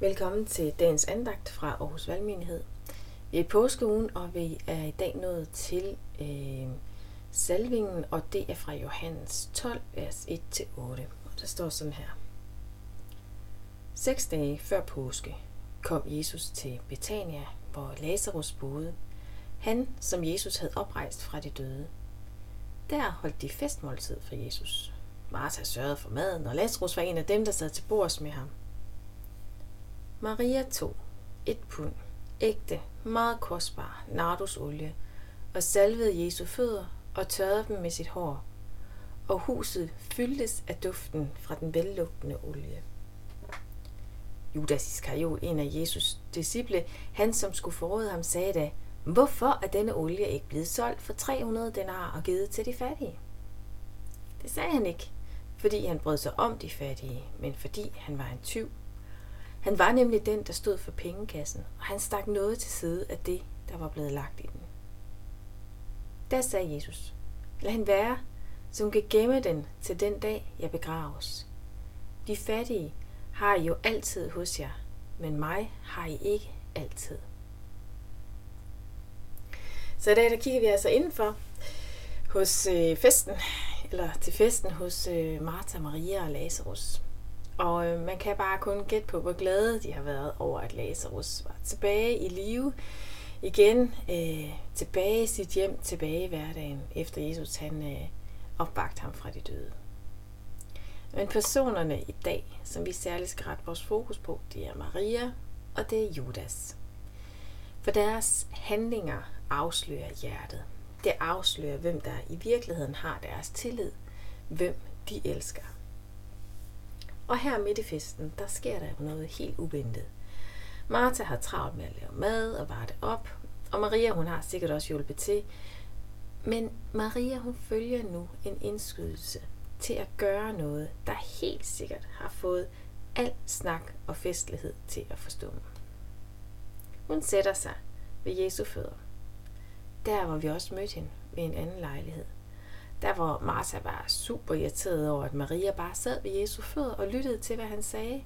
Velkommen til dagens andagt fra Aarhus Valgmenighed. Vi er i påskeugen, og vi er i dag nået til øh, salvingen, og det er fra Johannes 12, vers 1-8. Og der står sådan her. Seks dage før påske kom Jesus til Betania, hvor Lazarus boede. Han, som Jesus havde oprejst fra de døde. Der holdt de festmåltid for Jesus. Martha sørgede for maden, og Lazarus var en af dem, der sad til bords med ham. Maria tog et pund ægte, meget kostbar nardusolie og salvede Jesu fødder og tørrede dem med sit hår, og huset fyldtes af duften fra den vellugtende olie. Judas Iskariot, en af Jesus disciple, han som skulle forråde ham, sagde da, hvorfor er denne olie ikke blevet solgt for 300 denar og givet til de fattige? Det sagde han ikke, fordi han brød sig om de fattige, men fordi han var en tyv. Han var nemlig den, der stod for pengekassen, og han stak noget til side af det, der var blevet lagt i den. Der sagde Jesus, lad han være, så hun kan gemme den til den dag, jeg begraves. De fattige har I jo altid hos jer, men mig har I ikke altid. Så i dag der kigger vi altså indenfor hos øh, festen, eller til festen hos øh, Martha, Maria og Lazarus. Og øh, man kan bare kun gætte på, hvor glade de har været over, at Lazarus var tilbage i live igen, øh, tilbage i sit hjem, tilbage i hverdagen, efter Jesus han øh, opvagte ham fra de døde. Men personerne i dag, som vi særligt skal rette vores fokus på, det er Maria og det er Judas. For deres handlinger afslører hjertet. Det afslører, hvem der i virkeligheden har deres tillid, hvem de elsker. Og her midt i festen, der sker der noget helt uventet. Martha har travlt med at lave mad og varte op, og Maria hun har sikkert også hjulpet til. Men Maria hun følger nu en indskydelse til at gøre noget, der helt sikkert har fået al snak og festlighed til at forstå. Hun sætter sig ved Jesu fødder. Der hvor vi også mødte hende ved en anden lejlighed. Der hvor Martha var super irriteret over, at Maria bare sad ved Jesu fødder og lyttede til, hvad han sagde,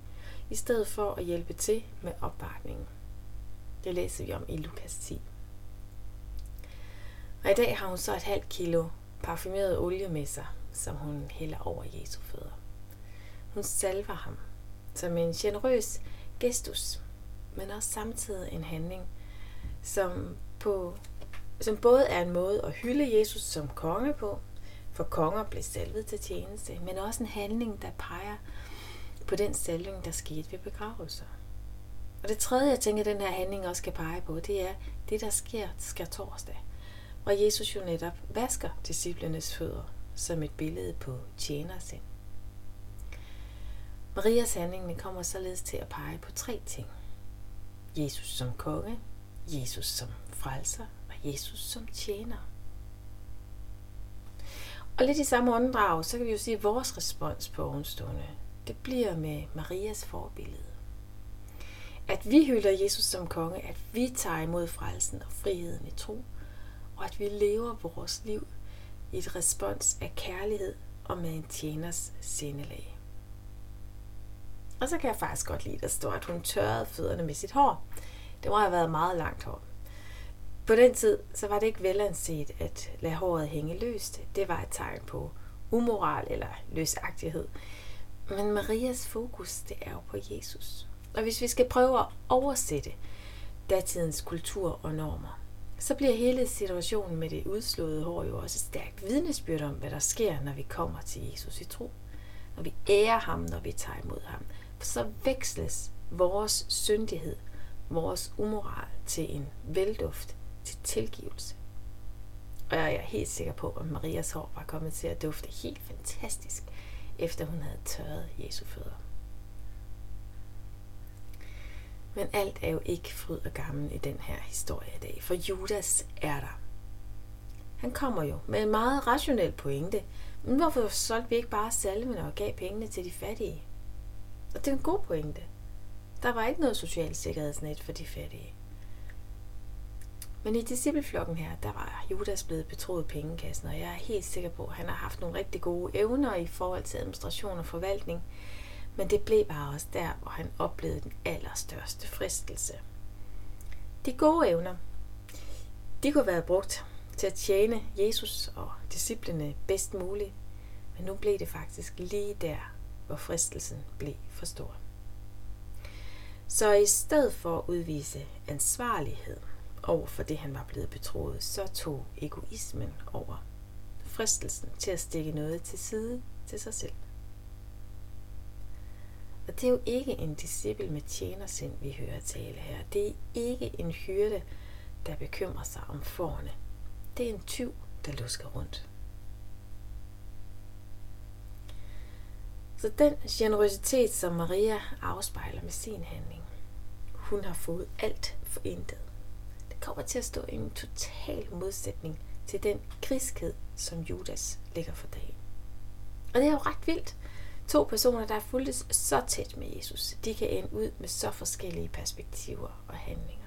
i stedet for at hjælpe til med opbakningen. Det læser vi om i Lukas 10. Og i dag har hun så et halvt kilo parfumeret olie med sig, som hun hælder over Jesu fødder. Hun salver ham som en generøs gestus, men også samtidig en handling, som, på, som både er en måde at hylde Jesus som konge på, for konger blev salvet til tjeneste, men også en handling, der peger på den salving, der skete ved begravelser. Og det tredje, jeg tænker, den her handling også kan pege på, det er det, der sker skal torsdag. Hvor Jesus jo netop vasker disciplenes fødder som et billede på tjenersind. Marias handling kommer således til at pege på tre ting. Jesus som konge, Jesus som frelser og Jesus som tjener. Og lidt i samme åndedrag, så kan vi jo sige, at vores respons på ovenstående, det bliver med Marias forbillede. At vi hylder Jesus som konge, at vi tager imod frelsen og friheden i tro, og at vi lever vores liv i et respons af kærlighed og med en tjeners sindelag. Og så kan jeg faktisk godt lide, at der står, at hun tørrede fødderne med sit hår. Det må have været meget langt hår. På den tid, så var det ikke velanset at lade håret hænge løst. Det var et tegn på umoral eller løsagtighed. Men Marias fokus, det er jo på Jesus. Og hvis vi skal prøve at oversætte datidens kultur og normer, så bliver hele situationen med det udslåede hår jo også et stærkt vidnesbyrd om, hvad der sker, når vi kommer til Jesus i tro. Når vi ærer ham, når vi tager imod ham. Så veksles vores syndighed, vores umoral til en velduft, til tilgivelse. Og jeg er helt sikker på, at Marias hår var kommet til at dufte helt fantastisk, efter hun havde tørret Jesu fødder. Men alt er jo ikke fryd og gammel i den her historie i dag, for Judas er der. Han kommer jo med en meget rationel pointe. Men hvorfor solgte vi ikke bare salmen og gav pengene til de fattige? Og det er en god pointe. Der var ikke noget socialt sikkerhedsnet for de fattige. Men i discipleflokken her, der var Judas blevet betroet pengekassen, og jeg er helt sikker på, at han har haft nogle rigtig gode evner i forhold til administration og forvaltning. Men det blev bare også der, hvor han oplevede den allerstørste fristelse. De gode evner, de kunne være brugt til at tjene Jesus og disciplene bedst muligt, men nu blev det faktisk lige der, hvor fristelsen blev for stor. Så i stedet for at udvise ansvarlighed over for det, han var blevet betroet, så tog egoismen over fristelsen til at stikke noget til side til sig selv. Og det er jo ikke en disciple med tjenersind, vi hører tale her. Det er ikke en hyrde, der bekymrer sig om forne. Det er en tyv, der lusker rundt. Så den generøsitet, som Maria afspejler med sin handling, hun har fået alt for intet kommer til at stå i en total modsætning til den griskhed, som Judas lægger for dagen. Og det er jo ret vildt. To personer, der er fulgtes så tæt med Jesus, de kan ende ud med så forskellige perspektiver og handlinger.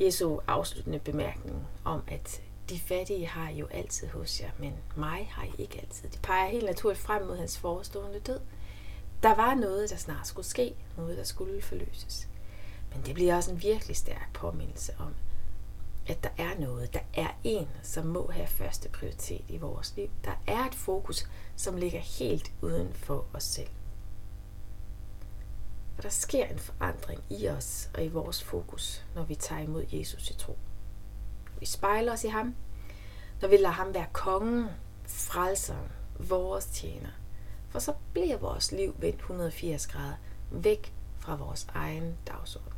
Jesu afsluttende bemærkning om, at de fattige har I jo altid hos jer, men mig har I ikke altid. Det peger helt naturligt frem mod hans forestående død. Der var noget, der snart skulle ske, noget, der skulle forløses. Men det bliver også en virkelig stærk påmindelse om, at der er noget, der er en, som må have første prioritet i vores liv. Der er et fokus, som ligger helt uden for os selv. Og der sker en forandring i os og i vores fokus, når vi tager imod Jesus i tro. Vi spejler os i ham, når vi lader ham være kongen, frelseren, vores tjener. For så bliver vores liv vendt 180 grader væk fra vores egen dagsorden.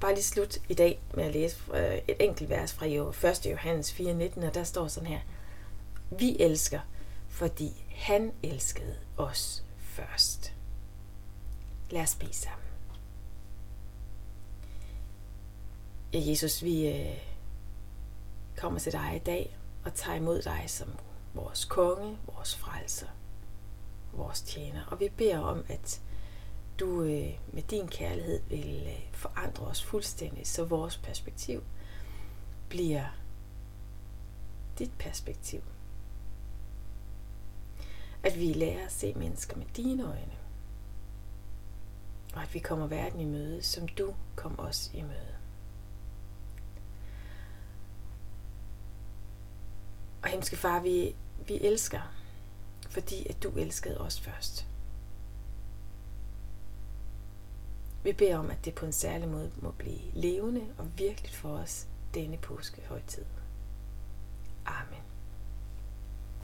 Bare lige slut i dag med at læse øh, et enkelt vers fra 1. Johannes 4:19, og der står sådan her. Vi elsker, fordi han elskede os først. Lad os bede sammen. Ja, Jesus, vi øh, kommer til dig i dag og tager imod dig som vores konge, vores frelser, vores tjener. Og vi beder om, at du øh, med din kærlighed vil øh, forandre os fuldstændig, så vores perspektiv bliver dit perspektiv. At vi lærer at se mennesker med dine øjne. Og at vi kommer verden i møde, som du kom os i møde. Og himmelske far, vi, vi elsker, fordi at du elskede os først. Vi beder om, at det på en særlig måde må blive levende og virkeligt for os denne påskehøjtid. Amen.